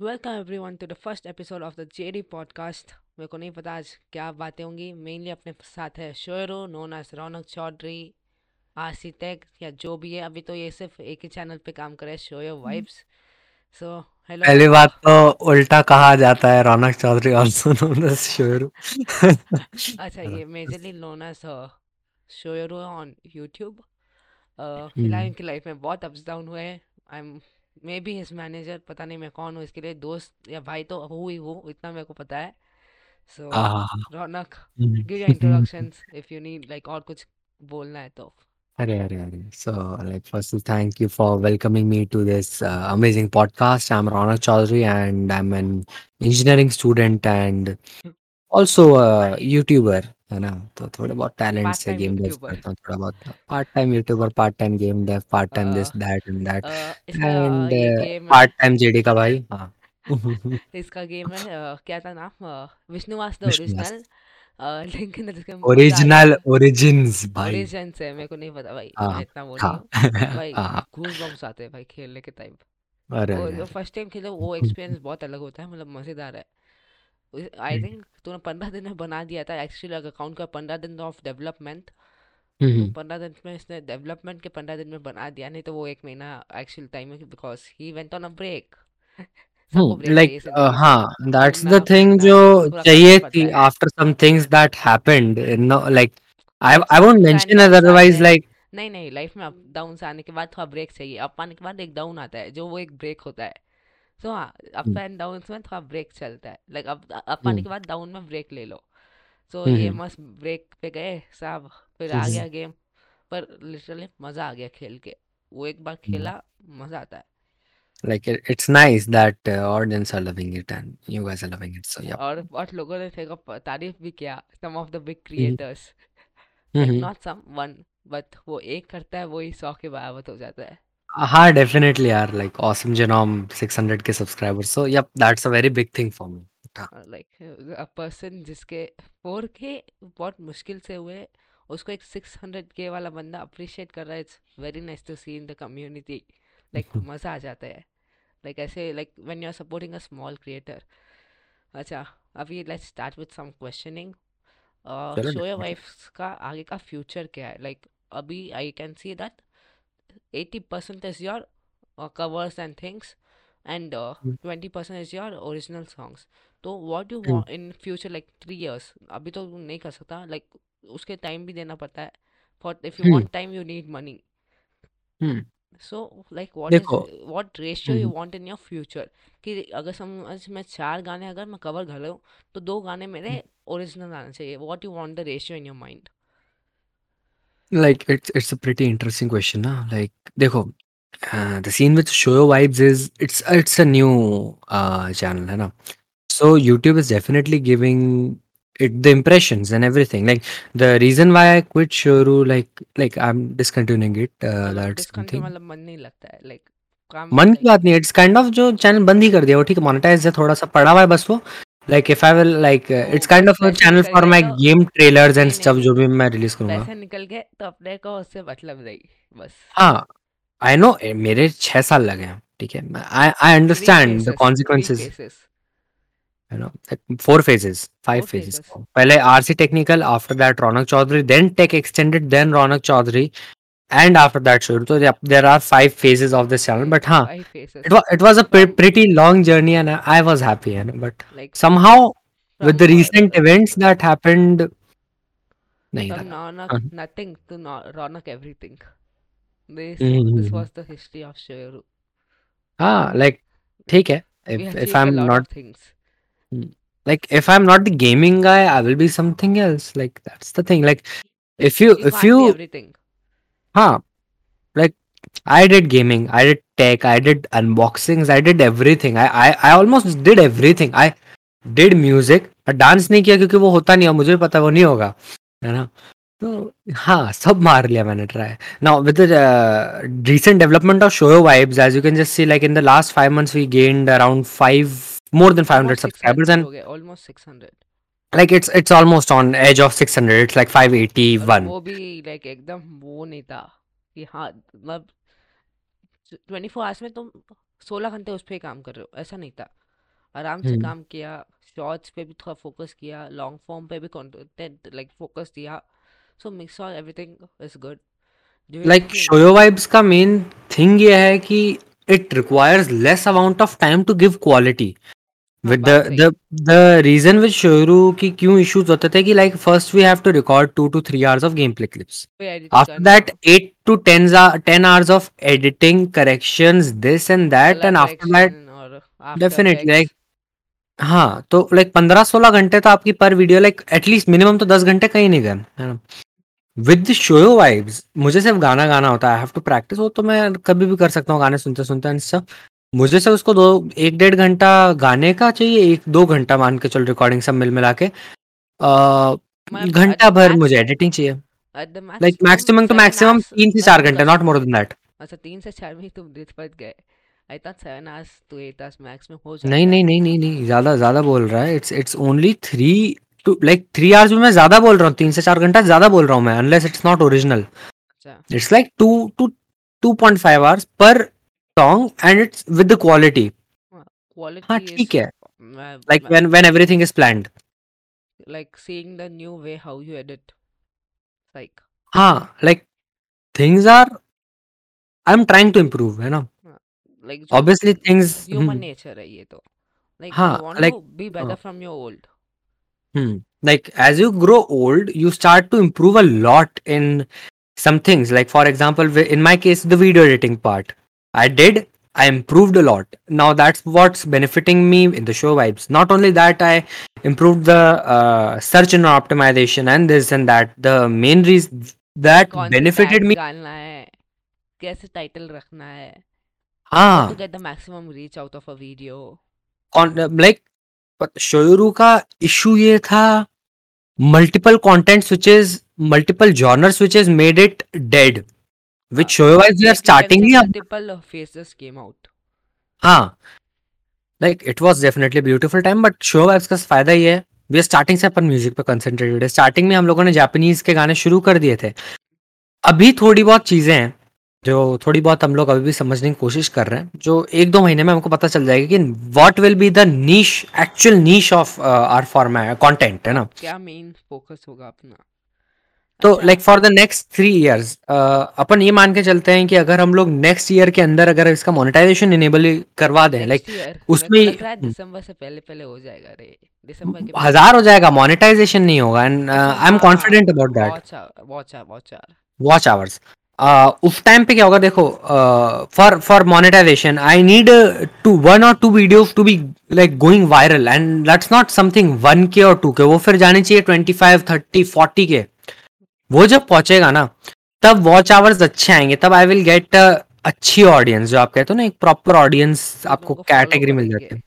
Welcome everyone to the first episode of the JD podcast मेरे को नहीं पता आज क्या बातें होंगी। मेनली अपने साथ है शोयरो known as Raunak Chaudhary RC tech या जो भी है। अभी तो ये सिर्फ़ एक ही चैनल पे काम करे शोयो वाइब्स सो हेलो पहली बात तो उल्टा कहा जाता है Raunak Chaudhary also known as शोयरो अच्छा ये मेजरली नोन एज शोयरो ऑन यूट्यूब फ़िलहाल इनकी लाइफ में बहुत अप्स डाउन हुए हैं। आई एम मे बी हिज मैनेजर पता नहीं मैं कौन हूँ इसके लिए दोस्त या भाई तो हूँ ही हूँ इतना मेरे को पता है so Raunak give your introductions if you need like और कुछ बोलना है तो अरे अरे अरे so like first thank you for welcoming me to this uh, amazing podcast i'm Ronak Chaudhary and i'm an engineering student and also a YouTuber है ना? तो थोड़े बहुत टैलेंट से गेम डेव करता हूँ थोड़ा बहुत। Part time YouTuber part time game dev part time this that and that and part time JD का भाई हाँ। इसका गेम है क्या था नाम? विष्णुवास the original. Link in the original origins भाई। ओरिजिन्स है मेरे को नहीं पता भाई मैं इतना बोल रही हूँ। भाई गूज बम्स आते हैं भाई खेलने के टाइम अरे फ़र्स्ट टाइम खेलो वो एक्सपीरियंस बहुत अलग होता है मतलब मज़ेदार है। आई थिंक तूने पंद्रह दिन में बना दिया था एक्चुअली अकाउंट का पंद्रह दिन ऑफ़ डेवलपमेंट पंद्रह दिन में इसने डेवलपमेंट के पंद्रह दिन में बना दिया नहीं तो वो एक महीना एक्चुअल टाइम है because he went on a break like हाँ दैट्स द थिंग जो चाहिए थी after some things that happened no like I I won't mention otherwise like नहीं नहीं लाइफ में अप डाउन से आने के बाद थोड़ा ब्रेक चाहिए। अप आने के बाद एक डाउन आता है जो वो एक ब्रेक होता है। तो हाँ अप एंड डाउन में थोड़ा ब्रेक चलता है। लाइक अप अप आने के बाद डाउन में ब्रेक ले लो। तो ये मस्त ब्रेक पे गए साहब फिर आ गया गेम पर लिटरली मज़ा आ गया खेल के। वो एक बार खेला मज़ा आता है। Like it, it's nice that uh, audience are loving it and you guys are loving it so yeah. और बहुत लोगों ने तेरे तारीफ़ भी किया some of the big creators like not some one but वो एक करता है वही सौ के बराबर हो जाता है। हाँ डेफिनेटली यार लाइक ऑसम जनोम 600 के subscribers so yup that's a very big thing for me like a person जिसके 4k बहुत मुश्किल से हुए उसको एक 600 के वाला बंदा अप्रिशिएट कर रहा है it's very nice to see in the community like मज़ा आ जाता है। लाइक like ऐसे like when you are supporting a small creator अच्छा अभी let's start with some questioning Shoyo vibe का आगे का फ्यूचर क्या है? लाइक like, अभी I can see that 80% is your uh, covers and things and uh, mm. 20% is your original songs तो what you want in future like three years अभी तो नहीं कर सकता like उसके टाइम भी देना पड़ता है for if you want time you need money so like what is what ratio you want in your future कि अगर समझ मैं चार गाने अगर मैं कवर कर रहा हूँ तो दो गाने मेरे ओरिजिनल आने चाहिए what you want the ratio in your mind Like it's it's a pretty interesting question, na? Like, देखो, uh, the scene with Shoyo Vibes is it's it's a new uh, channel, है ना? So YouTube is definitely giving it the impressions and everything. Like the reason why I quit Shoru, like like I'm discontinuing it. Uh, that's something. मतलब मन नहीं लगता है like मन की बात नहीं इट्स काइंड ऑफ़ जो चैनल बंद ही कर दिया वो ठीक है मोनेटाइज है थोड़ा सा पड़ा हुआ है बस वो like if i will like uh, it's kind of a channel for my game trailers and stuff जो भी मैं रिलीज़ करूँगा। पैसे निकल गए तो अपने को उससे मतलब नहीं बस। हाँ आई नो मेरे छह साल लगे हैं ठीक है? I I understand the consequences you know four phases five phases. पहले RC technical after that Raunak Chaudhary then tech extended then Raunak Chaudhary and after that sure so there, there are five phases of this channel but huh it was it was a pre- pretty long journey and I, was happy and but like somehow with the recent events that happened from Ronak, uh-huh. nothing to no, Ronak everything. This mm-hmm. this was the history of Shoru ah like take it if, if I'm not things. Like if I'm not the gaming guy I will be something else. Like that's the thing. Like if you, you if you everything हाँ like I did gaming I did tech I did unboxing I did everything I almost did everything I did music dance नहीं किया क्योंकि वो होता नहीं है मुझे भी पता वो नहीं होगा है ना? तो हाँ सब मार लिया मैंने ट्राई ना with recent development of Shoyo vibe as you can just see like in the last five months we gained around five more than five hundred subscribers and almost six hundred like it's it's almost on edge of 600 it's like 581 वो भी like एकदम वो नहीं था कि हाँ मतलब 24 hours में तुम 16 घंटे उस पर काम कर रहे हो। ऐसा नहीं था। आराम से काम किया शॉर्ट्स पे भी थोड़ा फोकस किया लॉन्ग फॉर्म पे भी कंटेंट लाइक फोकस दिया। So mix all everything is good like Shoyo vibes का मेन थिंग ये है कि it requires less amount of time to give quality but the the reason with शोरू कि क्यों इश्यूज़ होते थे कि like first we have to record 2 to 3 hours of gameplay clips after that 8 to 10 10 hours of editing corrections this and that and after that definitely like हाँ तो like पंद्रह सोलह घंटे तो आपकी पर वीडियो लाइक एटलीस्ट मिनिमम तो दस घंटे कहीं नहीं गए विद शोयो वाइब्स मुझे सिर्फ़ गाना गाना होता है आई हैव टू प्रैक्टिस वो तो मैं कभी भी कर सकता हूँ गाने सुनते सुनते एंड सब मुझे सर उसको दो एक डेढ़ घंटा गाने का चाहिए एक दो घंटा मान के चल रिकॉर्डिंग सब मिल मिला के घंटा भर मुझे एडिटिंग चाहिए। लाइक मैक्सिमम तो मैक्सिमम तीन से चार घंटे नॉट मोर देन दैट अच्छा तीन से चार में तुम रिच पड़ गए। I thought seven hours to eight hours max में हो नहीं नहीं नहीं नहीं नहीं ज़्यादा ज़्यादा बोल रहा है। It's it's only three to like three hours में मैं ज़्यादा बोल रहा हूँ तीन से चार घंटा ज़्यादा बोल रहा हूँ मैं unless it's not original it's like two two two point five hours पर song and it's with the quality quality हाँ ठीक है like when when everything is planned like seeing the new way how you edit like हाँ like things are I'm trying to improve है ना like obviously things human nature है ये तो like हाँ you want like to be better from your old hmm like as you grow old you start to improve a lot in some things like for example in my case the video editing part I did. I improved a lot. Now that's what's benefiting me in the show vibes. Not only that, I improved the uh, search and optimization and this and that. The main reason that benefited me. कैसे title रखना है हाँ to get the maximum reach out of a video like शोरू का issue ये था multiple content switches multiple genre switches made it dead which show wise we are starting multiple phases came out. हाँ। Like it was definitely a beautiful time but show wise का फ़ायदा ये है we starting से अपन music पे concentrated है। Starting में हम लोगों ने जापानीज के गाने शुरू कर दिए थे। अभी थोड़ी बहुत चीज़ें हैं जो थोड़ी बहुत हम लोग अभी भी समझने की कोशिश कर रहे हैं जो एक दो महीने में हमको पता चल जाएगा कि what will be the niche actual niche of our format content है ना? क्या मेन फोकस होगा अपना? तो like for the next three years अपन ये मान के चलते हैं कि अगर हम लोग नेक्स्ट ईयर के अंदर अगर इसका मोनेटाइजेशन इनेबल करवा दें लाइक उसमें दिसंबर से पहले पहले हो जाएगा रे। दिसंबर के हज़ार हो जाएगा मोनेटाइजेशन नहीं होगा and I am confident about that watch watch watch hours उस टाइम पे क्या होगा देखो for for monetization I need to one और two videos to be like going viral and that's not something one K और to के वो फिर जाने चाहिए ट्वेंटी फाइव थर्टी फोर्टी के वो जब पहुंचेगा ना तब वॉच आवर्स अच्छे आएँगे तब आई विल गेट अच्छी ऑडियंस जो आप कहते हो ना एक प्रॉपर ऑडियंस आपको कैटेगरी मिल जाती है।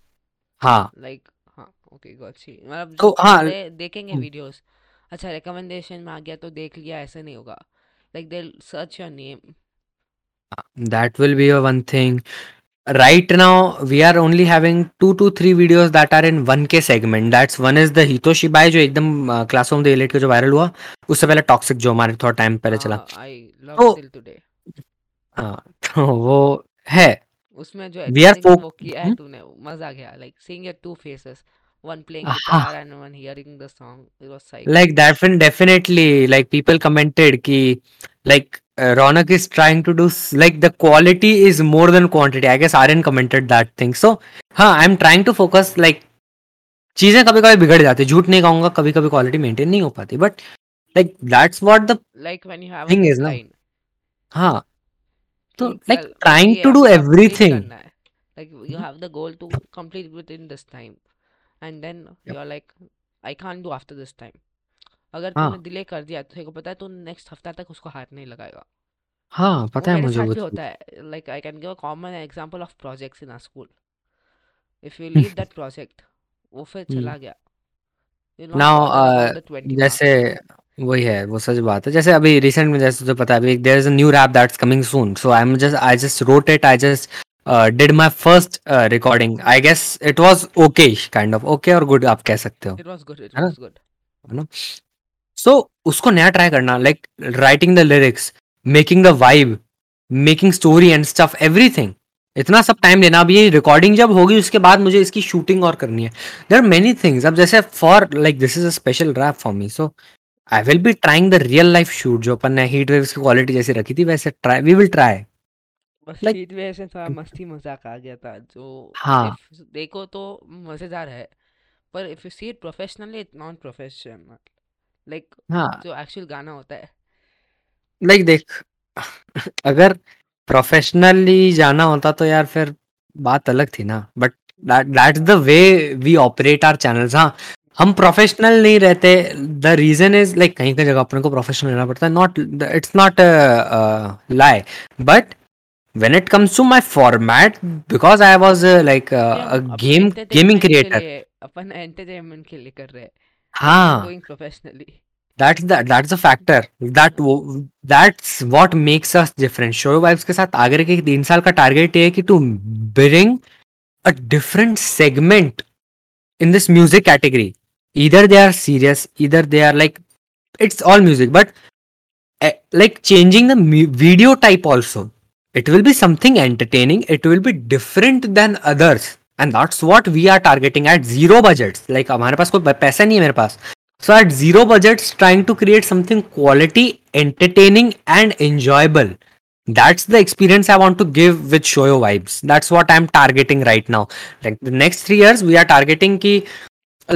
हाँ। लाइक हाँ ओके गॉट मतलब तो हाँ। देखेंगे वीडियोस हम्म। अच्छा रिकमेंडेशन में आ गया तो देख लिया ऐसे नहीं होगा। Like the search your name that will be a one thing right now we are only having two to three videos that are in 1k segment. That's one is the hitoshi bai जो एकदम classroom the elite का जो viral हुआ उससे पहले toxic जो हमारे थोड़ा टाइम पहले चला। टिल टुडे हाँ तो वो है। उसमें जो वी आर वो किया है तूने मज़ा आ गया like seeing your two faces one playing guitar and one hearing the song it was psych like that definitely like people commented ki like uh, Ronak is trying to do like the quality is more than quantity. I guess Aryan commented that thing. So हाँ I'm trying to focus like चीज़ें कभी कभी बिगड़ जाती है झूठ नहीं कहूँगा कभी कभी क्वालिटी मेंटेन नहीं हो पाती but like that's what the like when you have thing is ना हाँ तो like trying to do everything like you have the goal to complete within this time and then yep. you're like i can't do after this time. अगर हाँ। तूने delay कर दिया तो पता है तू नेक्स्ट हफ़्ता तक उसको हाथ नहीं लगाएगा। हाँ पता है मुझे भी होता है। Like I can give a common example of projects in our school if you leave that project वो फिर चला हम्म। गया नाउ जैसे वही है वो सच बात है। जैसे अभी रिसेंट में जैसे तो पता है अभी there is a new rap that's coming soon so I am just I just wrote it I just did my first recording I guess it was okay kind of okay और good आप कह सकते हो। है ना? सो so, उसको नया try करना like writing the lyrics making the vibe making story and stuff everything इतना सब टाइम लेना। अब ये रिकॉर्डिंग जब होगी उसके बाद मुझे इसकी शूटिंग और करनी है। देर आर मेनी थिंग्स अब जैसे for like this is a special rap for me so I will be trying the real life shoot जो अपन ने हीट वेव्स की क्वालिटी जैसे रखी थी वैसे ट्राई वी विल ट्राई बस like, हीट वेव से थोड़ा मस्ती मज़ाक आ गया था जो हाँ। देखो तो मज़ेदार है पर if you see it professionally it not professional like हाँ। जो एक्चुअल गाना होता है। लाइक like, देख अगर प्रोफेशनली जाना होता तो यार फिर बात अलग थी ना but that's the way we operate our channels हाँ हम प्रोफेशनल नहीं रहते द रीजन इज़ लाइक कहीं कहीं जगह अपने को प्रोफेशनल रहना पड़ता है not it's not lie but when it comes to my format because i was uh, like uh, a game gaming creator upon entertainment के लिए कर रहे हैं हाँ going professionally that's the that's the factor that that's what makes us different show vibes के साथ आगे के तीन साल का टारगेट ये है कि to bring a different segment in this music category either they are serious either they are like it's all music but uh, like changing the video type also it will be something entertaining it will be different than others and that's what we are targeting at zero budgets like हमारे पास कोई पैसा नहीं है मेरे पास so at zero budgets trying to create something quality entertaining and enjoyable that's the experience i want to give with shoyo vibes that's what i'm targeting right now like the next 3 years we are targeting ki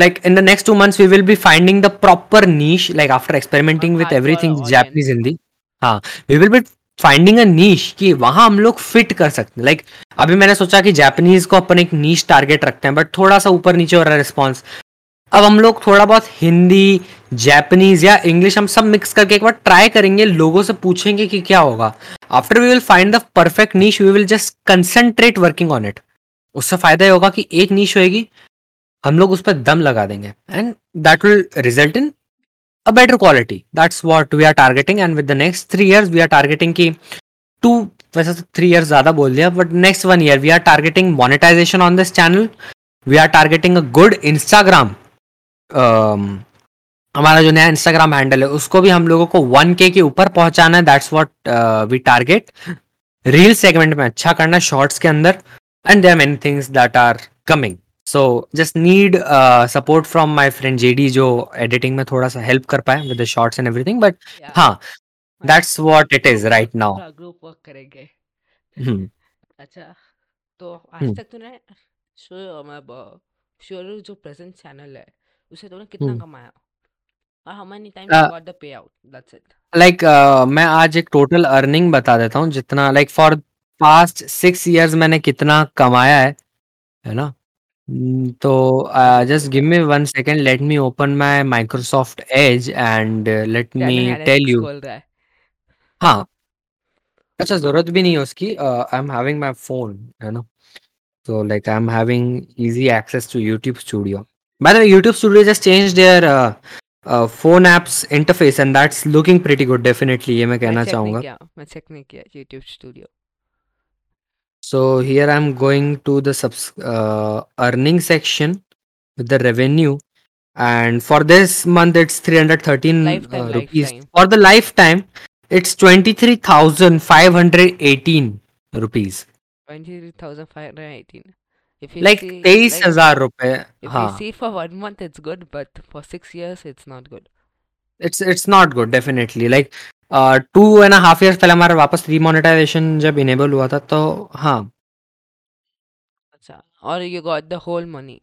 like in the next 2 months we will be finding the proper niche like after experimenting with everything japanese hindi हाँ we will be Finding a niche कि वहाँ हम लोग fit कर सकते हैं। Like अभी मैंने सोचा कि जापानीज को अपन एक नीश टारगेट रखते हैं बट थोड़ा सा ऊपर नीचे हो रहा है रिस्पॉन्स अब हम लोग थोड़ा बहुत हिंदी जापानीज या इंग्लिश हम सब मिक्स करके एक बार ट्राई करेंगे, लोगों से पूछेंगे कि क्या होगा। After we will find the perfect niche we will just concentrate working on it उससे फ़ायदा ये होगा कि एक नीच होएगी, हम लोग उस पर दम लगा देंगे। And that will result in a better quality. That's what we are targeting. And with the next three years, we are targeting ki two, वैसे तो थ्री ईयर ज़्यादा बोल दिया but next one year we are targeting monetization on this channel we are targeting a good Instagram हमारा जो नया Instagram handle है, उसको भी हम लोगों को वन के के ऊपर पहुंचाना है. That's what we target reel segment में अच्छा करना शॉर्ट्स के अंदर. And there many things that are coming so just need support from my friend JD जो एडिटिंग में थोड़ा सा हेल्प कर पाए with shorts and everything but हाँ that's what it is right now group work करेंगे। हम्म। अच्छा तो आज तक तूने शो मैं शोरू जो प्रेजेंट चैनल है उसे तूने कितना कमाया? और how many times you got the pay out that's it like मैं आज एक टोटल अर्निंग बता देता हूँ जितना like for past six years मैंने कितना कमाया है है ना? Mm, तो just give me one second let me open my Microsoft Edge and let me tell you हाँ? अच्छा ज़रूरत भी नहीं है उसकी। I am having my phone है ना? तो like I am having easy access to YouTube Studio by the YouTube Studio just change their phone apps interface and that's looking pretty good definitely ये मैं कहना चाहूँगा। मैं चेक नहीं किया YouTube Studio So here I'm going to the subs uh, earning section with the revenue. And for this month it's 313 lifetime, uh, rupees. lifetime. for the lifetime it's 23518 rupees. 23518 if you like see, 23000 like, rupees if you see for one month it's good but for six years it's not good. It's it's not good definitely. Like two and half year पहले हमारा वापस रिमोनिटाइजेशन जब enable हुआ था तो हाँ। और you got the whole money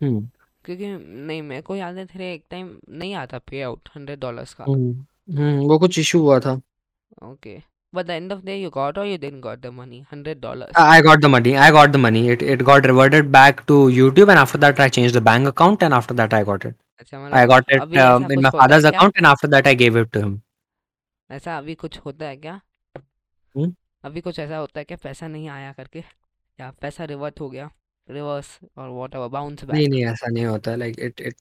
क्योंकि नहीं मेरे को याद है थे एक टाइम नहीं आता पे आउट हंड्रेड डॉलर्स का। हम्म वो कुछ इशू हुआ था। Okay but the end of day you got और you didn't got the money 100 dollar I got the money I got the money it it got reverted back to YouTube and after that I changed the bank account and after that I got it अच्छा मतलब I got it in my father's account and after that I give it to him ऐसा अभी कुछ होता है क्या? हुँ? अभी कुछ ऐसा होता है क्या? पैसा नहीं आया करके? या पैसा रिवर्ट हो गया? रिवर्स और वॉट एवर बाउंस नहीं नहीं ऐसा नहीं होता। Like it it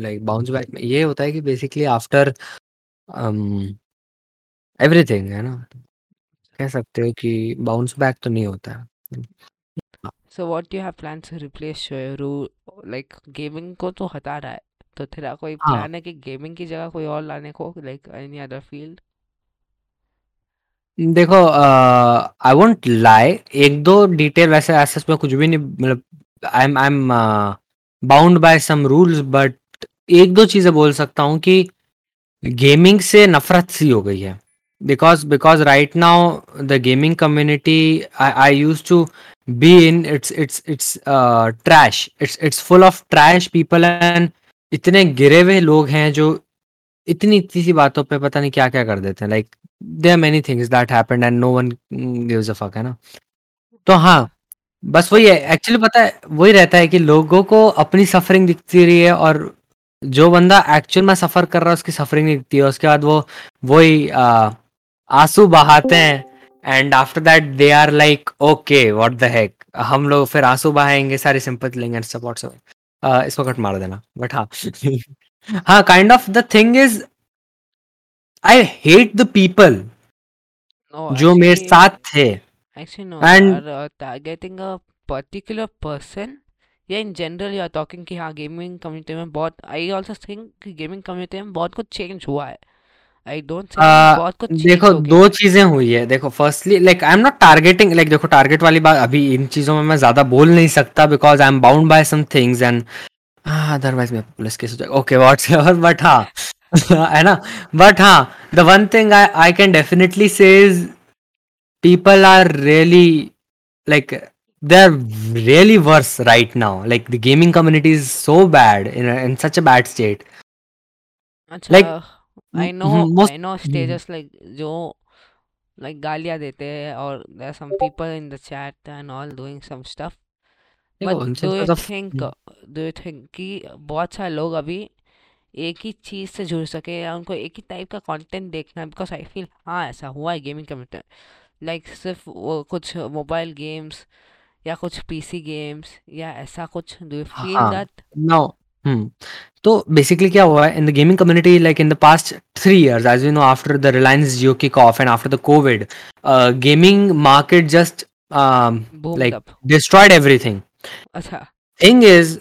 like bounce back में ये होता है कि बेसिकली आफ्टर एवरीथिंग है ना? कह सकते हो कि बाउंस बैक तो नहीं होता है। So what you have plans to replace शोरू like gaming को तो हटा रहा है। तो तेरा कोई हाँ। प्लान है कि गेमिंग की जगह कोई और लाने को? लाइक एनी अदर फ़ील्ड देखो आई वोंट लाई एक दो डिटेल वैसे ऐसे में कुछ भी नहीं मतलब I am I am bound by some rules but एक दो चीज़ें बोल सकता हूँ कि गेमिंग से नफरत सी हो गई है। Because because right now the gaming community I use to be in it's it's it's trash it's it's full of trash people and इतने गिरे हुए लोग हैं जो इतनी इतनी सी बातों पे पता नहीं क्या क्या कर देते हैं। Like there are many things that happened and no one gives a fuck है ना? तो हाँ बस वही है। एक्चुअली पता है, वही रहता है कि लोगों को अपनी सफरिंग दिखती रही है और जो बंदा एक्चुअल में सफ़र कर रहा है, उसकी सफरिंग नहीं दिखती है। उसके बाद वो, वही आँसू बहाते हैं and after that they are like okay what the heck हम लोग फिर आँसू बहाएँगे, सारी सिंपैथी लेंगे सपोर्ट सब इसको कट मार देना बट हाँ। हाँ kind of the thing is I hate the people जो मेरे साथ थे Actually, no. And you are uh, targeting a particular person. या in general you are talking कि हाँ गेमिंग कम्युनिटी में बहुत आई आल्सो थिंक कि गेमिंग कम्युनिटी में बहुत कुछ चेंज हुआ है आई डोंट बहुत कुछ देखो दो चीज़ें हुई है देखो firstly like I am not targeting like देखो टारगेट वाली बात अभी इन चीज़ों में मैं ज़्यादा बोल नहीं सकता because I am bound by some things and otherwise मैं पुलिस केस हो जाएगा ओके व्हाट्सएवर बट हाँ है ना बट हाँ the one thing I I can definitely say people are really like they're really worse right now like the gaming community is so bad in, a, in such a bad state Achha, like i know most, i know stages like jo like गालियां देते हैं और there are some people in the chat and all doing some stuff But do you think do you think कि बहुत सारे लोग अभी एक ही चीज़ से जुड़ सके या उनको एक ही टाइप का कंटेंट देखना है बिकॉज़ आई फील हाँ ऐसा हुआ है गेमिंग कम्युनिटी लाइक like, सिर्फ़ वो कुछ मोबाइल गेम्स या कुछ पीसी गेम्स या ऐसा कुछ do you feel that no तो बेसिकली क्या हुआ है in the gaming community like in the past three years as you know after the Reliance Jio kick off and after the Covid gaming market just like destroyed everything अच्छा। Thing is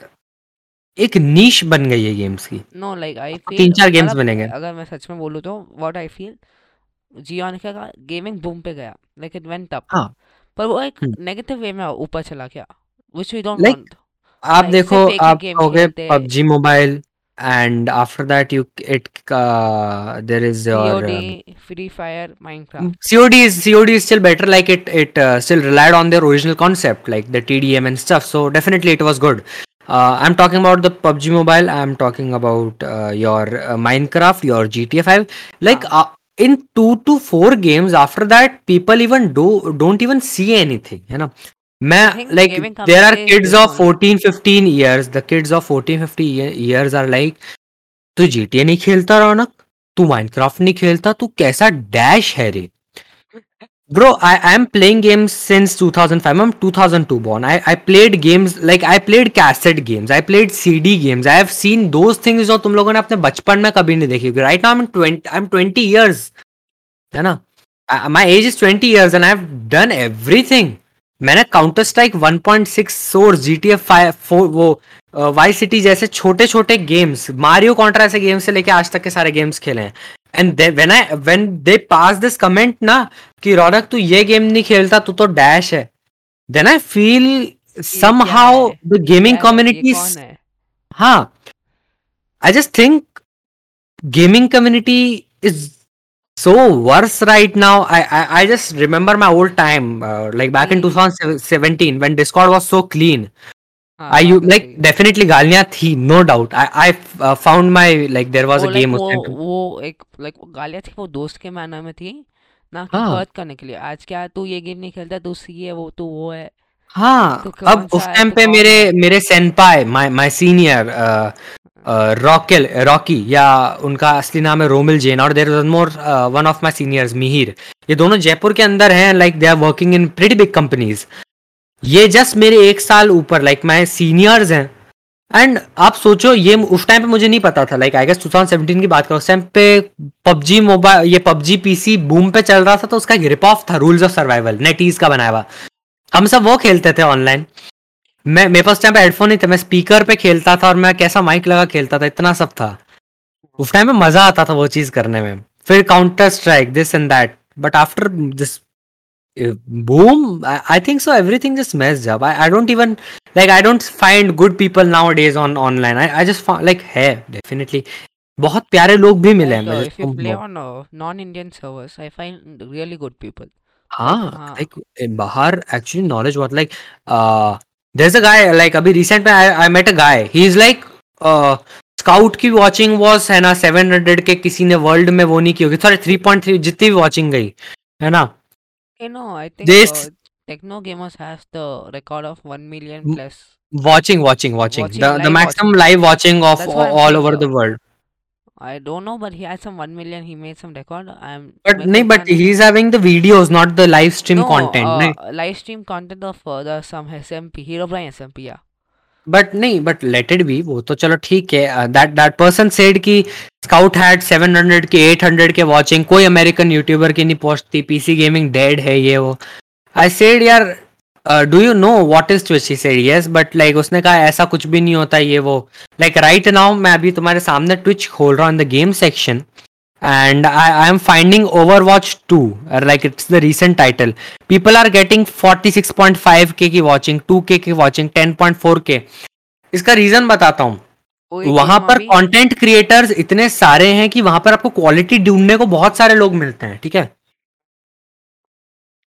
एक niche बन गई है games की। No like I feel तीन चार games बनेंगे। अगर मैं सच में बोलूँ तो व्हाट आई फील जियो ने क्या गेमिंग बूम पे गया। लाइक इट वेंट अप हाँ। पर वो एक नेगेटिव हम्म। वे में ऊपर चला गया व्हिच वी डोंट वांट आप देखो आप हो। गए PUBG mobile and after that you it uh, there is your COD, uh, Free Fire, Minecraft. COD is COD is still better. Like it it uh, still relied on their original concept, like the TDM and stuff. So definitely it was good. Uh, I'm talking about the PUBG Mobile. I'm talking about uh, your uh, Minecraft, your GTA 5. Like ah. in two to four games after that people even do don't even see anything you know मैं like there are kids of 14 15 years the kids of 14 50 years are like तू GTA नहीं खेलता रौनक तू Minecraft नहीं खेलता तू कैसा dash है रे Bro, I am playing games since 2005. I'm 2002 born. I, I played games like I played cassette games. I played CD games. I have seen those things जो तुम लोगों ने अपने बचपन में कभी नहीं देखी Right now I'm 20 I'm 20 years. है ना? My age is 20 years and I have done everything. मैंने Counter Strike 1.6 Source G T F वो वाई सिटी जैसे छोटे छोटे गेम्स मारियो कॉन्ट्रा ऐसे गेम्स से लेके आज तक के सारे गेम्स खेले हैं। And when I when they pass this comment ना कि रौनक तू ये गेम नहीं खेलता तू तो डैश है। Then I feel somehow the gaming community हाँ? I just think gaming community is so worse right now i i, I just remember my old time uh, like back in 2017 when discord was so clean. I you like definitely गालियाँ थी no doubt I I found my like there was a game उस time वो एक like गालियाँ थी वो दोस्त के माना में थी ना कि हर्ट हाँ। करने के लिए। आज क्या तू ये गेम नहीं खेलता? तू सी है वो तू वो है। हाँ तो अब उस टाइम पे मेरे मेरे सेनपाई माय माय सीनियर रॉकेल रॉकी या उनका असली नाम है रोमिल जैन, और there more one of my seniors Mihir. ये दोनों जयपुर के अंदर हैं like they are working in pretty big companies ये जस्ट मेरे एक साल ऊपर लाइक माई सीनियर्स हैं। एंड आप सोचो, ये उस टाइम पे मुझे नहीं पता था लाइक आई गेस 2017 की बात करो, उस टाइम पे पबजी मोबाइल, ये पबजी पीसी बूम पे चल रहा था तो उसका रिप ऑफ़ था रूल्स ऑफ़ सर्वाइवल नेटीज का बनाया हुआ। हम सब वो खेलते थे ऑनलाइन मैं मेरे पास टाइम पे हेडफोन नहीं था मैं स्पीकर पे खेलता था और मैं कैसा माइक लगा खेलता था इतना सब था। उस टाइम में मज़ा आता था वो चीज़ करने में। फिर Counter Strike this and that but after this boom I think so everything just mess जब I I don't even like I don't find good people nowadays on online I just like है definitely बहुत प्यारे लोग भी मिले हैं non Indian servers I find really good people हाँ like बाहर एक्चुअली नॉलेज बहुत like uh, there is a guy like अभी रिसेंट में I met a guy he is like Scout की वॉचिंग वॉज़ है ना सेवन हंड्रेड के किसी ने वर्ल्ड में वो नहीं की होगी. थ्री पॉइंट थ्री जितनी भी वॉचिंग गई है ना? Techno Gamerz has the watching watching watching of all over world I don't know, but he has some one million. He made some record. I'm. But no, but he's having the videos, not the live stream no, content. Uh, live stream content of uh, the some SMP, Hero Brian SMP, yeah. But नहीं but let it be वो तो चलो ठीक है that that person said कि scout had 700 के 800 के watching कोई अमेरिकन यूट्यूबर की नहीं पहुँचती पीसी गेमिंग डेड है ये वो आई सेड यार do you know what is Twitch he said yes but like उसने कहा ऐसा कुछ भी नहीं होता ये वो। लाइक राइट नाउ मैं अभी तुम्हारे सामने ट्विच खोल रहा हूँ in the game section and I, I am finding Overwatch 2 like it's the recent title. People are getting 46.5k की वॉचिंग watching 2k की watching 10.4k इसका रीजन बताता हूँ। वहाँ पर कंटेंट क्रिएटर्स इतने सारे हैं कि वहाँ पर आपको क्वालिटी ढूँढने को बहुत सारे लोग मिलते हैं ठीक है?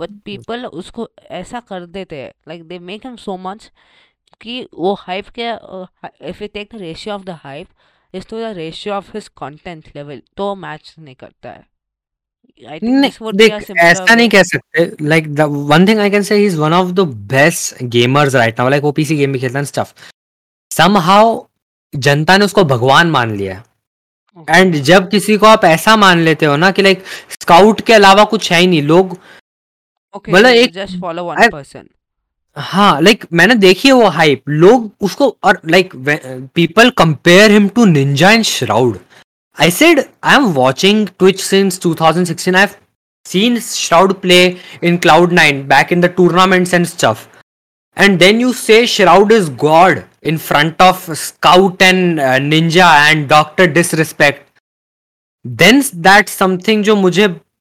But people उसको ऐसा कर देते हैं like they make him so much कि वो hype के if you take the ratio of the hype is to the ratio of his content level तो match नहीं करता है। ऐसा नहीं कह सकते like the one thing I can say is one of the best gamers right now like वो PC game भी खेलता है स्टफ़ समहाउ जनता ने उसको भगवान मान लिया एंड जब किसी को आप ऐसा मान लेते हो ना कि लाइक स्काउट के अलावा कुछ है ही नहीं लोग मतलब एक जस्ट फॉलो वन पर्सन हाँ लाइक मैंने देखी है वो हाइप लोग उसको और like people compare him to Ninja and Shroud I said I'm watching Twitch since 2016. I've seen Shroud play in Cloud9 back in the tournaments and stuff. And then you say Shroud is God in front of Scout and uh, Ninja and Doctor Disrespect. Then that's something जो मुझे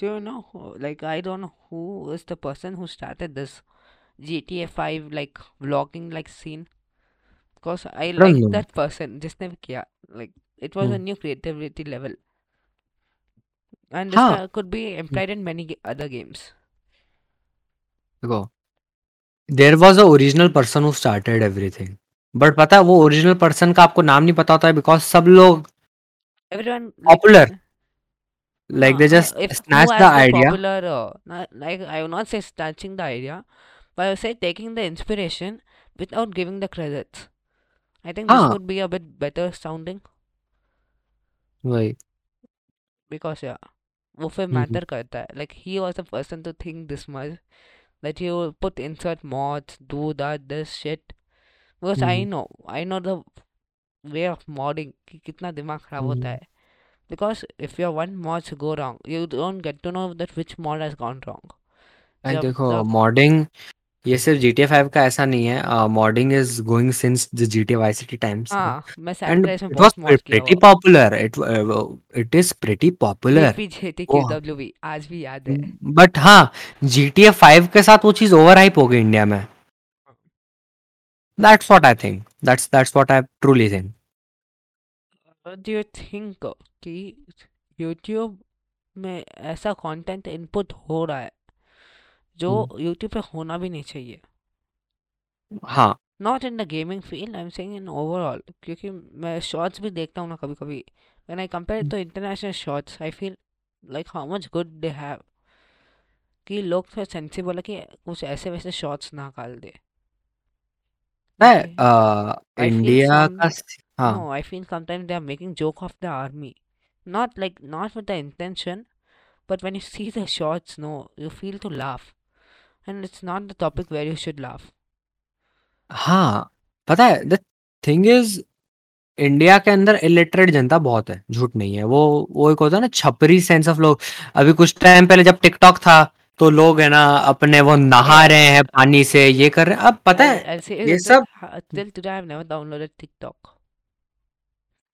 do you know like I don't know who is the person who started this GTA 5 like vlogging like scene because I, I like know. that person जिसने किया like it was hmm. a new creativity level and this huh. could be applied in many other games देखो there was a original person who started everything but पता है वो original person का आपको नाम नहीं पता होता है बिकॉज़ सब लोग popular like they just if snatch the idea popular, uh, like i will not say snatching the idea but i would say taking the inspiration without giving the credits i think this would be a bit better sounding वही because yeah वो फिर हम्म, हम्म। Matter करता है like he was the person to think this much that he will put insert mods do that this shit because I hmm, know I know the way of modding कि कितना दिमाग खराब होता हम्म। है because if your one mods go wrong you don't get to know that which mod has gone wrong. भाई the देखो the modding ये सिर्फ़ जी टी फाइव का ऐसा नहीं है modding is going since the G T Y city times हाँ मैं एंड सैंड्रेस में इट वाज बहुत mod किया प्रीटी हुआ। Popular it it is pretty popular JP JT Q W V आज भी याद है। बट हाँ जी टी ए फाइव के साथ वो चीज़ ओवर हाइप हो गई इंडिया में। That's what I think that's that's what I truly think do you think कि यूट्यूब में ऐसा कंटेंट इनपुट हो रहा है जो यूट्यूब पे होना भी नहीं चाहिए। हाँ। Not in the gaming field I am saying in overall क्योंकि मैं शॉर्ट्स भी देखता हूँ ना कभी कभी when I compare to international shorts I feel like how much good they have कि लोग थोड़ा सेंसिबल है कि कुछ ऐसे वैसे शॉर्ट्स ना निकाल दे। इंडिया का हाँ। No i feel sometimes they are making joke of the army not like not with the intention but when you see the shots no you feel to laugh and it's not the topic where you should laugh हाँ पता है the thing is India के अंदर illiterate जनता बहुत है झूठ नहीं है वो वो एक होता है ना छपरी सेंस ऑफ़ लोग अभी कुछ टाइम पहले जब टिकटॉक था तो लोग है ना अपने वो नहा रहे हैं पानी से ये कर रहे हैं अब पता है ये सब till today I've never downloaded TikTok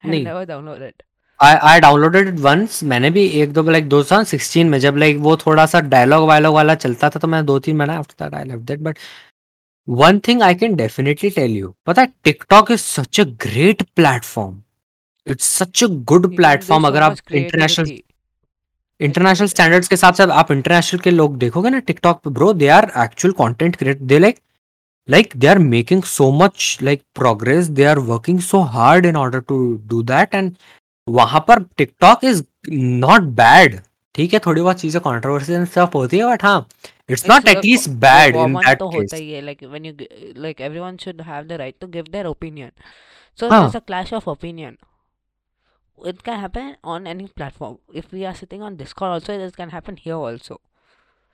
I've नहीं never downloaded I I downloaded it once मैंने भी एक दो लाइक दो हज़ार सिक्सटीन में जब लाइक वो थोड़ा सा डायलॉग वायलॉग वाला चलता था तो मैं दो तीन महीना after that I left that but one thing I can definitely tell you पता है TikTok is such a great platform it's such a good platform अगर आप इंटरनेशनल इंटरनेशनल स्टैंडर्ड्स के हिसाब से आप इंटरनेशनल के लोग देखोगे ना टिकटॉक पे bro they are actual content create they like like they are making so much like progress they are working so hard in order to do that and वहाँ पर टिकटॉक इज़ नॉट बैड ठीक है थोड़ी बहुत चीज़ें controversy सब होती है बट हाँ it's not at least bad in that तो होता ही है like when you like everyone should have the right to give their opinion so is a clash of opinion it can happen on any platform. If we are sitting on Discord also, it can happen here also.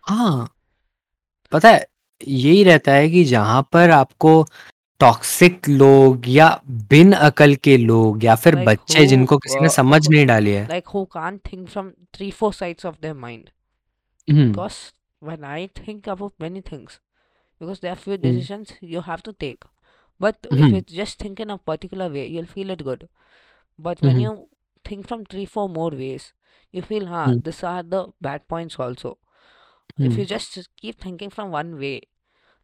हाँ पता है यही रहता है कि जहाँ पर आपको टॉक्सिक लोग या बिन अकल के लोग या फिर like बच्चे who, जिनको किसी ने समझ नहीं डाली है। Like who can think from three four sides of their mind because when I think about many things because there few decisions you have to take but if you just think in a particular way you will feel it good but when you think from three four more ways you feel हाँ this are the bad points also if you just keep thinking from one way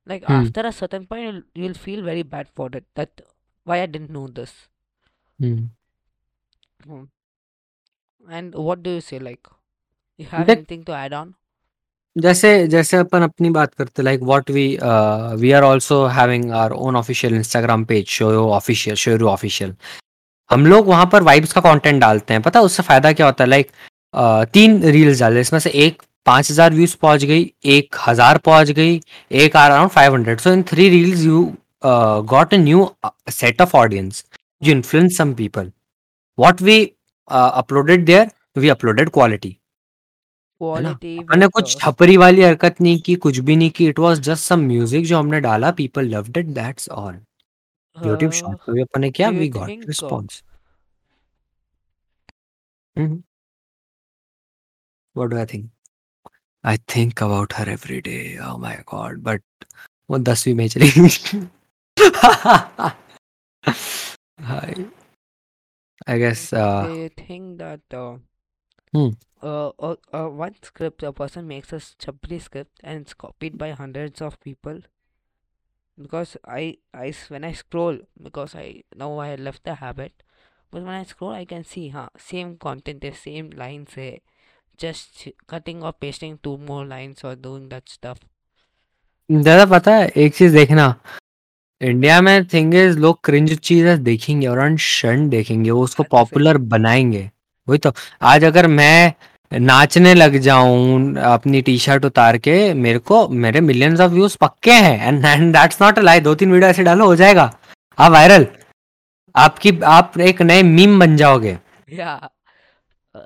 like mm. after a certain point you'll, you'll, feel very bad for it that why i didn't know this mm. and what do you say like you have that, anything to add on जैसे जैसे अपन अपनी बात करते like what we we are also having our own official Instagram page show official show official हम लोग वहाँ पर vibes का कंटेंट डालते हैं पता है उससे फ़ायदा क्या होता है लाइक तीन रील्स डाले इसमें से एक पाँच हज़ार व्यूज़ पहुँच गई एक हज़ार पहुँच गई एक or around five hundred so in three reels you got a new set of audience you influence some people what we uploaded there we uploaded quality हमने कुछ छपरी वाली हरकत नहीं की कुछ भी नहीं की. It was just some music जो हमने डाला people loved it that's all YouTube short पे भी अपन ने किया we got response what do I think I think about her every day oh my god but वो दसवीं में चली हाय I guess I think that uh, hmm. uh, uh, uh, one script a person makes a chabri script and it's copied by hundreds of people because I, I when I scroll because I know I left the habit but when I scroll I can see huh same content is same lines है Just cutting or pasting two more lines or doing that stuff. दादा पता है एक चीज़ देखना। India में thing is लोग cringe चीज़ें देखेंगे और अनशन देखेंगे वो उसको पॉपुलर बनाएँगे। वही तो। आज अगर मैं नाचने लग जाऊँ अपनी टी शर्ट उतार के मेरे को मेरे मिलियंस ऑफ़ व्यूज़ पक्के हैं and and that's not lie दो तीन वीडियो ऐसे डालो हो जाएगा। आप वायरल आपकी आप एक नए मीम बन जाओगे।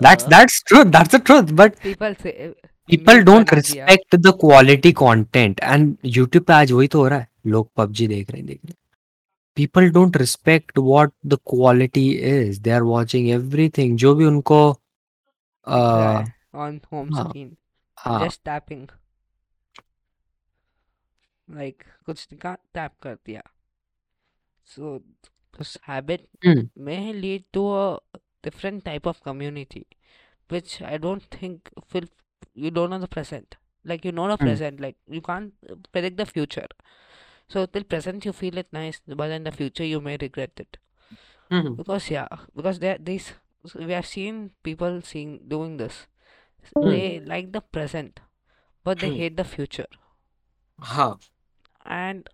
That's that's truth that's the truth but people से people don't respect the quality content and YouTube पे आज वही तो हो रहा है। लोग पबजी देख रहे हैं देख रहे people don't respect what the quality is they are watching everything जो भी उनको uh, on home हाँ, screen. हाँ. just tapping. Like कुछ का tap कर दिया। So this habit mm. may lead to a different type of community which I don't think will you don't know the present like you know the mm. present like you can't predict the future so till present you feel it nice but in the future you may regret it mm. because yeah because there these we have seen people seeing doing this. Mm. They like the present, but they hate the future. हाँ and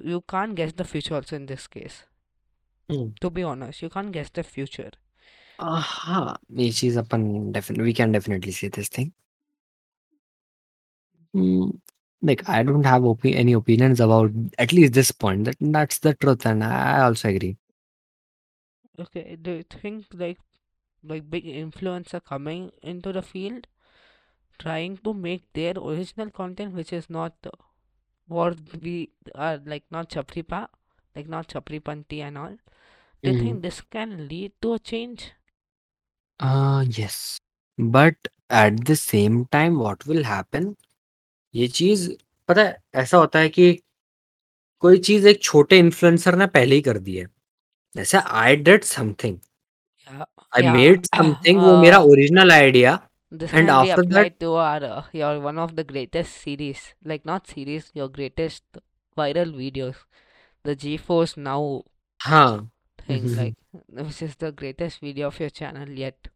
you can't guess the future also in this case Hmm. To be honest you can't guess the future Aha. It is upon definitely we can definitely see this thing. Mm, Like I don't have any opinions about at least this point. That that's the truth, and I also agree. okay do you think like like big influencer coming into the field trying to make their original content which is not what we are like not chapripa like not chapripanti and all do you mm-hmm. think this can lead to a change? Uh yes. But at the same time what will happen? ye cheez pata hai aisa hota hai ki कोई चीज़ एक छोटे influencer ने पहले ही कर दी है। जैसे I did something I made something वो मेरा original idea and after that two are your one of the greatest series like not series your greatest viral videos the G force now हाँ। thing like which is the greatest video of your channel yet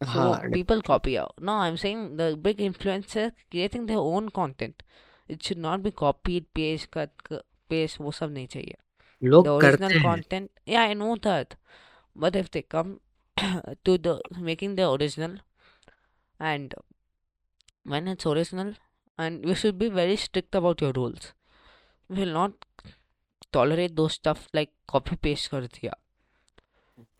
so हाँ people copy out no i'm saying the big influencers creating their own content it should not be copied paste cut cut, paste वो सब नहीं चाहिए the लोग original करते हैं content yeah i know that but if they come to the making the original and when it's original and you should be very strict about your rules we will not tolerate those stuff like copy paste कर दिया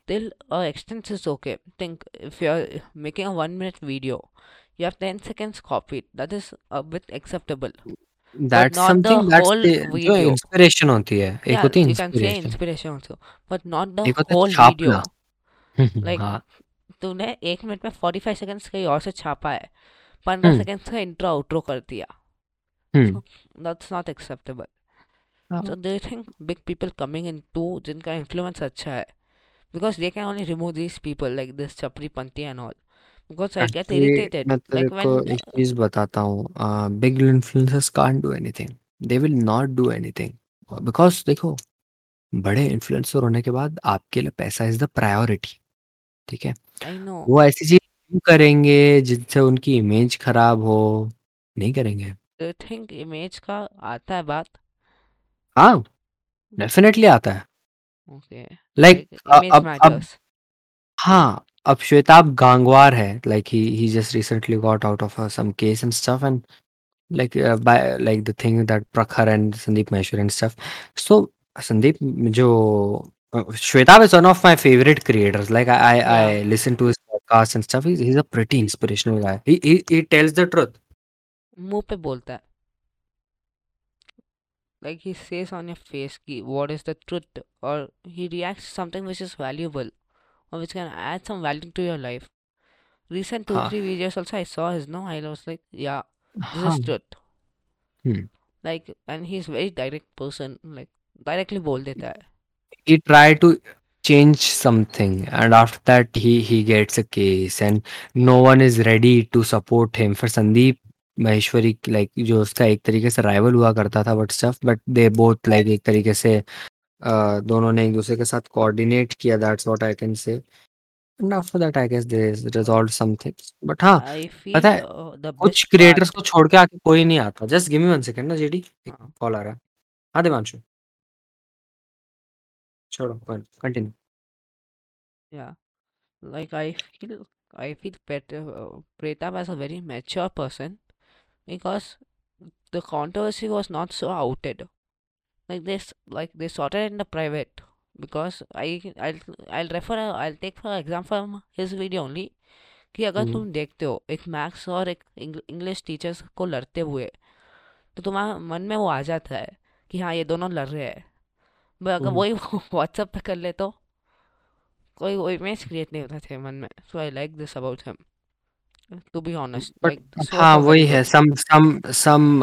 till a extent is okay think if you're making a one minute video you have 10 seconds copied that is a bit acceptable but that's not the whole जो video inspiration होती है एक yeah होती है you can say inspiration also but not the है whole video like हाँ तूने एक मिनट में 45 सेकंड्स कहीं और से छापा है 15 हम्म सेकंड्स का इंट्रो आउट्रो कर दिया हम्म that's not acceptable हाँ so they think big people coming in to जिनका इन्फ्लुएंस अच्छा है. Because they can only remove this people like this छपरी पंथी एंड ऑल जिनसे उनकी इमेज खराब हो. नहीं करेंगे. का आता है बात. हाँ डेफिनेटली आता है। लाइक अब अब हाँ अब श्वेताब गांगवार है like he he just recently got out of some case and stuff and like by like the thing that Prakhar and Sandeep Maheshwar and stuff so Sandeep जो Shwetabh is one of my favourite creators like I I I listen to his podcast and stuff he is a pretty inspirational guy he he tells the truth मुँह पे बोलता है। like he says on your face what is the truth or he reacts to something which is valuable or which can add some value to your life recent two huh. three videos also i saw his no i was like yeah this huh. is truth hmm. like and he's very direct person like directly bold at he tried to change something and after that he he gets a case and no one is ready to support him for sandeep Maheshwari like जो उसका एक तरीके से rival हुआ करता था but stuff but they both like एक तरीके से uh, दोनों ने एक दूसरे के साथ कोऑर्डिनेट किया that's what I can say and after that I guess they resolve something but हाँ पता है uh, कुछ क्रिएटर्स को छोड़ के आके कोई नहीं आता। Just give me one second ना जेडी हाँ। कॉल आ रहा है। हाँ देवांशु छोड़ो continue yeah. Like I feel I feel better uh, Pratap as a very mature person. Because the controversy was not so outed like this like they sorted in the private because I I'll I'll refer I'll take for example his video only कि अगर तुम देखते हो एक maths और एक English teachers को लड़ते हुए तो तुम्हारे मन में वो आ जाता है कि हाँ ये दोनों लड़ रहे हैं बट अगर हम्म। वही व्हाट्सएप पे कर ले तो कोई वो इमेज क्रिएट नहीं होता थे मन में so I like this about him to be honest like हाँ वही है सम सम सम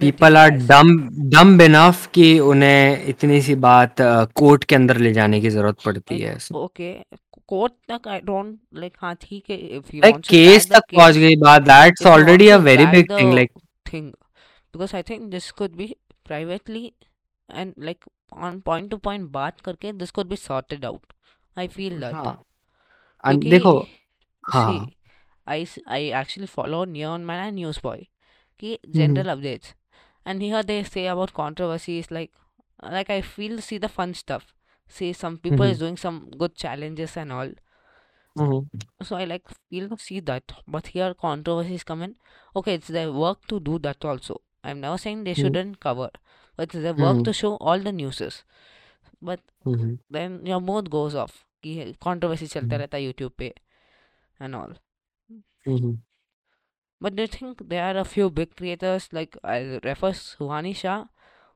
पीपल आर डम डम इनफ कि उन्हें इतनी सी बात कोर्ट के अंदर ले जाने की ज़रूरत पड़ती है ओके कोर्ट तक आई डोंट लाइक हाँ ठीक है if you like want case तक पहुँच गई बात that's already a very big thing like thing because I think this could be privately and like on point to point बात करके this could be sorted out. I feel that. हाँ and क्योंकि देखो हाँ I s- I actually follow Neon Man and Newsboy ki general updates and here they say about controversies like like i feel see the fun stuff see some people is doing some good challenges and all so i like feel to see that but here controversies come in okay it's their work to do that also i'm never saying they shouldn't cover but it's their work to show all the newses but then your mood goes off कि controversy चलता रहता है YouTube पे and all But do you think there are a few big creators like I refer Suhani Shah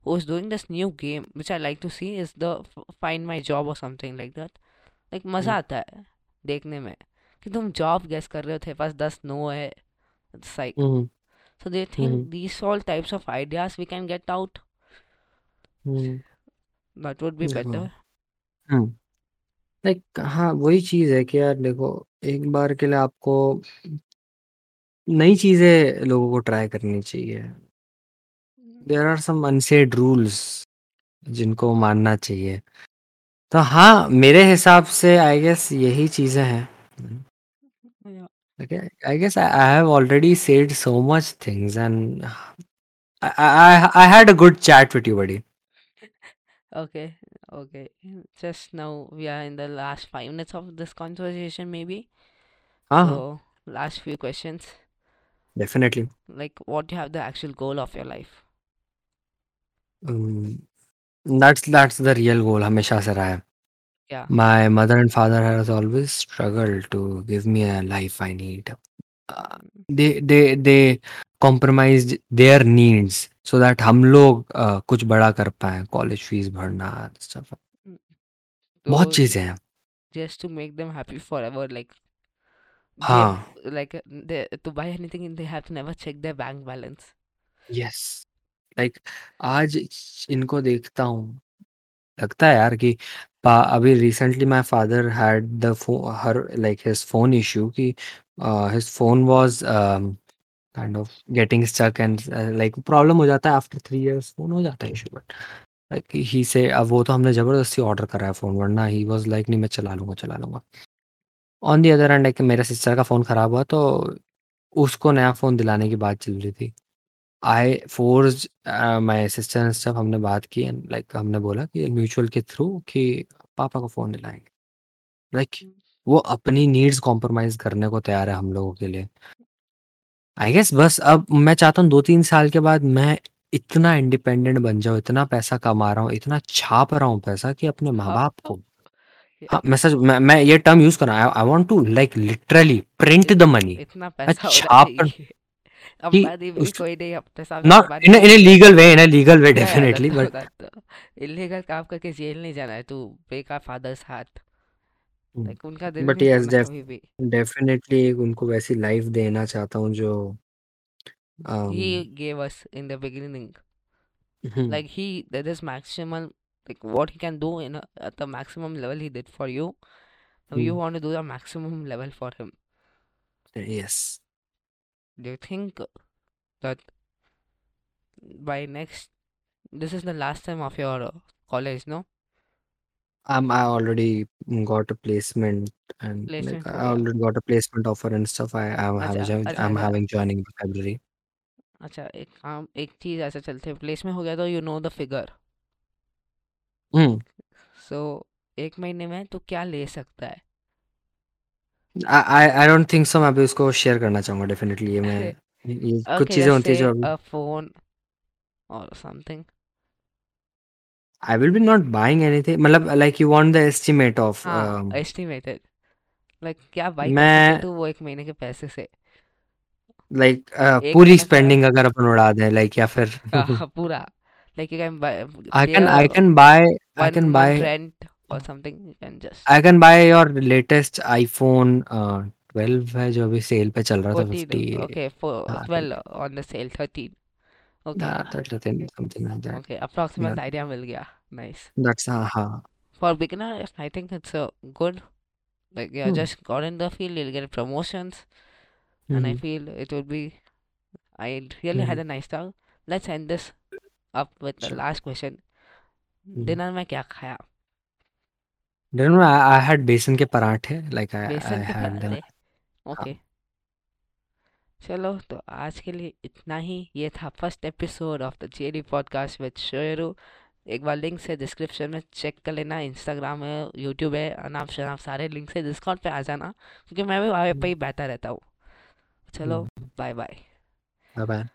who's doing this new game which I like to see is the find my job or something like that like मज़ा आता है देखने में कि तुम job guess कर रहे हो थे पास दस नो है it's like so do you think these all types of ideas we can get out that would be better like हाँ वही चीज़ है कि यार देखो एक बार के लिए आपको नई चीज़ें लोगों को ट्राई करनी चाहिए। देर आर सम रूल्स जिनको मानना चाहिए। तो हाँ मेरे हिसाब से आई गेस यही चीज़ें हैं। I guess I have already said so much things and I had a good chat with you buddy okay okay just now we are in the last five minutes of this conversation may be uh-huh. so last few questions definitely like what you have the actual goal of your life um, that's that's the real goal हमेशा से रहा है yeah my mother and father has always struggled to give me a life I need. Uh, they they they compromised their needs so that हम लोग uh, कुछ बड़ा कर पाए कॉलेज फीस भरना stuff. बहुत so चीजें हैं just to make them happy forever like they हाँ। like uh, they to buy anything they have to never check their bank balance. Yes like आज इनको देखता हूँ। लगता है यार कि पा अभी recently my father had the her like his phone issue कि his phone was kind of getting stuck and like problem हो जाता है आफ्टर थ्री इयर्स फ़ोन हो जाता है इशू बट लाइक ही से अब वो तो हमने ज़बरदस्ती ऑर्डर करा है फ़ोन वरना ही वाज लाइक नहीं मैं चला लूँगा चला लूँगा। ऑन दी अदर एंड मेरे सिस्टर का फ़ोन ख़राब हुआ तो उसको नया फ़ोन दिलाने की बात चल रही थी I force my sister and stuff हमने बात की एंड लाइक हमने बोला कि म्यूचुअल के थ्रू कि पापा को फ़ोन दिलाएँगे। लाइक वो अपनी नीड्स कॉम्प्रोमाइज़ करने को तैयार है हम लोगों के लिए। आई गेस बस अब मैं चाहता हूँ 2-3 साल के बाद मैं इतना इंडिपेंडेंट बन जाऊँ, इतना पैसा कमा रहा हूँ, इतना छाप रहा हूँ पैसा कि अपने माँ-बाप को हाँ, मैं ये टर्म यूज़ कर I I want to like literally print the money. इतना पैसा छाप in in legal way in legal way definitely but illegal काम करके जेल नहीं जाना है तू बेकार फादर्स हाथ उनका दिल बट यस डेफिनेटली उनको वैसी लाइफ देना चाहता हूँ जो gave us in the beginning hmm, like he that is maximum like what he can do in a, at the maximum level he did for you now you hmm, want to do the maximum level for him yes do you think that by next this is the last time of your uh, college no um, I already got a placement and like placement हो I गया already got a placement offer and stuff I am अच्छा having अच्छा I'm अच्छा having joining in February अच्छा एक काम एक चीज ऐसा चलते हैं प्लेसमेंट हो गया तो यू नो द फिगर हम्म। सो एक महीने में तो क्या ले सकता है? I I don't think so मैं अभी उसको शेयर करना चाहूँगा डेफिनेटली ये मैं ये कुछ okay चीज़ें just होती है say जो अभी a phone or something. I will be not buying anything मतलब like you want the estimate of हाँ um, एस्टिमेटेड लाइक क्या बाई कर सकते मैं तू वो एक महीने के पैसे से? लाइक uh, एक पूरी महीने का स्पेंडिंग अगर अपन उड़ा दें लाइक या फिर हाँ, पूरा like you can I pay can I can buy I one can month buy rent or something you can just I can buy your latest iPhone uh, 12 है जो अभी सेल पे चल रहा था 14 50 okay for हाँ 12 on the sale 13 okay हाँ, 13 something like that okay approximate yeah idea मिल गया nice that's हाँ हाँ for beginner I think it's a good like yeah hmm. just got in the field you'll get promotions and I Mhm. feel it would be I really had Mhm. a nice talk let's end this The Sure. last question Mhm. Dinner में क्या खाया? Then I, I had बेसन के पराठे I, I बेसन के had them. पराठे? Okay चलो तो आज के लिए इतना ही। ये था first episode of the JD podcast with Sheru एक बार लिंक से डिस्क्रिप्शन में चेक कर लेना। इंस्टाग्राम है यूट्यूब है अनाप शनाप सारे लिंक से डिस्काउंट पे आ जाना क्योंकि मैं भी वहाँ पे ही बैठा रहता हूँ। चलो बाय बाय बाय बाय